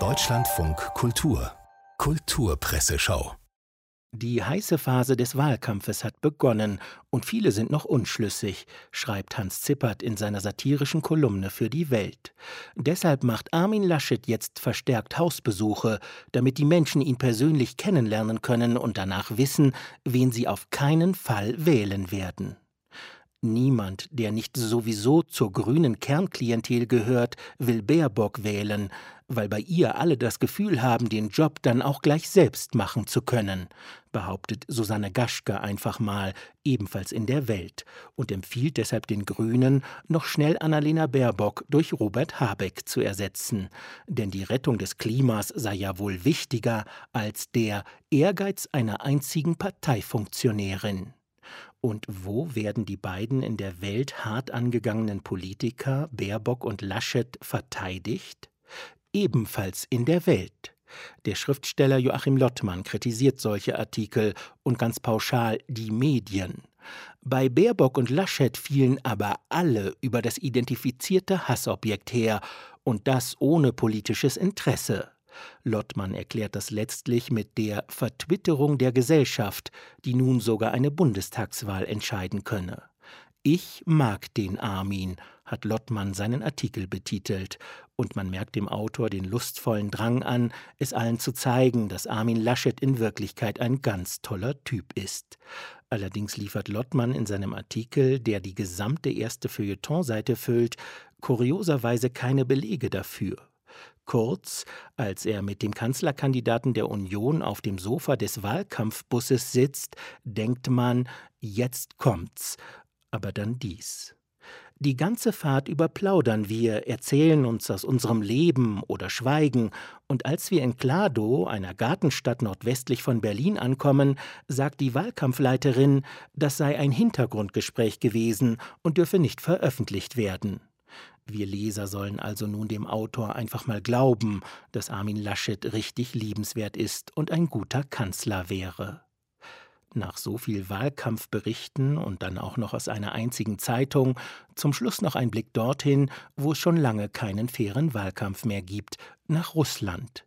Deutschlandfunk Kultur Kulturpresseschau die heiße Phase des Wahlkampfes hat begonnen und viele sind noch unschlüssig, schreibt Hans Zippert in seiner satirischen Kolumne für die Welt. Deshalb macht Armin Laschet jetzt verstärkt Hausbesuche, damit die Menschen ihn persönlich kennenlernen können und danach wissen, wen sie auf keinen Fall wählen werden. Niemand, der nicht sowieso zur grünen Kernklientel gehört, will Baerbock wählen, weil bei ihr alle das Gefühl haben, den Job dann auch gleich selbst machen zu können, behauptet Susanne Gaschke einfach mal, ebenfalls in der Welt, und empfiehlt deshalb den Grünen, noch schnell Annalena Baerbock durch Robert Habeck zu ersetzen. Denn die Rettung des Klimas sei ja wohl wichtiger als der Ehrgeiz einer einzigen Parteifunktionärin. Und wo werden die beiden in der Welt hart angegangenen Politiker Baerbock und Laschet verteidigt? Ebenfalls in der Welt. Der Schriftsteller Joachim Lottmann kritisiert solche Artikel und ganz pauschal die Medien. Bei Baerbock und Laschet fielen aber alle über das identifizierte Hassobjekt her, und das ohne politisches Interesse. Lottmann erklärt das letztlich mit der Vertwitterung der Gesellschaft, die nun sogar eine Bundestagswahl entscheiden könne. Ich mag den Armin, hat Lottmann seinen Artikel betitelt, und man merkt dem Autor den lustvollen Drang an, es allen zu zeigen, dass Armin Laschet in Wirklichkeit ein ganz toller Typ ist. Allerdings liefert Lottmann in seinem Artikel, der die gesamte erste Feuilletonseite füllt, kurioserweise keine Belege dafür. Kurz, als er mit dem Kanzlerkandidaten der Union auf dem Sofa des Wahlkampfbusses sitzt, denkt man, jetzt kommt's. Aber dann dies. Die ganze Fahrt über plaudern wir, erzählen uns aus unserem Leben oder schweigen, und als wir in Klado, einer Gartenstadt nordwestlich von Berlin, ankommen, sagt die Wahlkampfleiterin, das sei ein Hintergrundgespräch gewesen und dürfe nicht veröffentlicht werden. Wir Leser sollen also nun dem Autor einfach mal glauben, dass Armin Laschet richtig liebenswert ist und ein guter Kanzler wäre. Nach so viel Wahlkampfberichten und dann auch noch aus einer einzigen Zeitung, zum Schluss noch ein Blick dorthin, wo es schon lange keinen fairen Wahlkampf mehr gibt, nach Russland.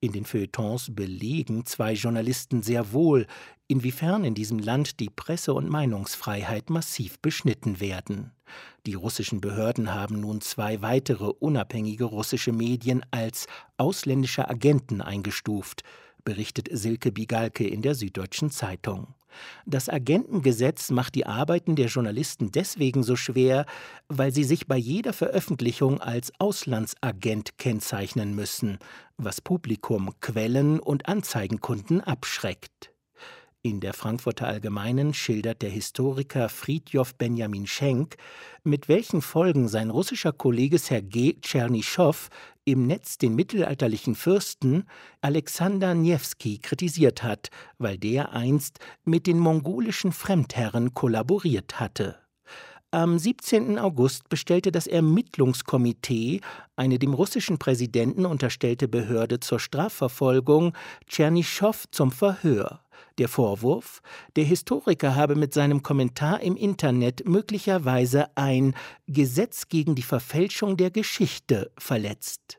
In den Feuilletons belegen zwei Journalisten sehr wohl, inwiefern in diesem Land die Presse- und Meinungsfreiheit massiv beschnitten werden. Die russischen Behörden haben nun zwei weitere unabhängige russische Medien als ausländische Agenten eingestuft, berichtet Silke Bigalke in der Süddeutschen Zeitung. Das Agentengesetz macht die Arbeiten der Journalisten deswegen so schwer, weil sie sich bei jeder Veröffentlichung als Auslandsagent kennzeichnen müssen, was Publikum, Quellen und Anzeigenkunden abschreckt. In der Frankfurter Allgemeinen schildert der Historiker Fridjof Benjamin Schenk, mit welchen Folgen sein russischer Kollege Sergei Tschernyschow im Netz den mittelalterlichen Fürsten Alexander Niewski kritisiert hat, weil der einst mit den mongolischen Fremdherren kollaboriert hatte. Am 17. August bestellte das Ermittlungskomitee, eine dem russischen Präsidenten unterstellte Behörde zur Strafverfolgung, Tschernyschow zum Verhör. Der Vorwurf, der Historiker habe mit seinem Kommentar im Internet möglicherweise ein Gesetz gegen die Verfälschung der Geschichte verletzt.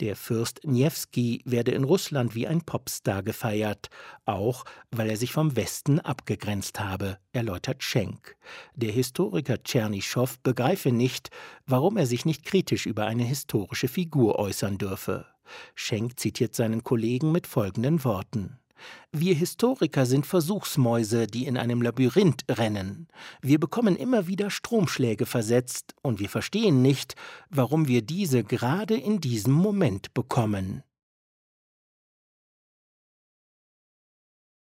Der Fürst Niewski werde in Russland wie ein Popstar gefeiert, auch weil er sich vom Westen abgegrenzt habe, erläutert Schenk. Der Historiker Tschernyschow begreife nicht, warum er sich nicht kritisch über eine historische Figur äußern dürfe. Schenk zitiert seinen Kollegen mit folgenden Worten. Wir Historiker sind Versuchsmäuse, die in einem Labyrinth rennen. Wir bekommen immer wieder Stromschläge versetzt, und wir verstehen nicht, warum wir diese gerade in diesem Moment bekommen.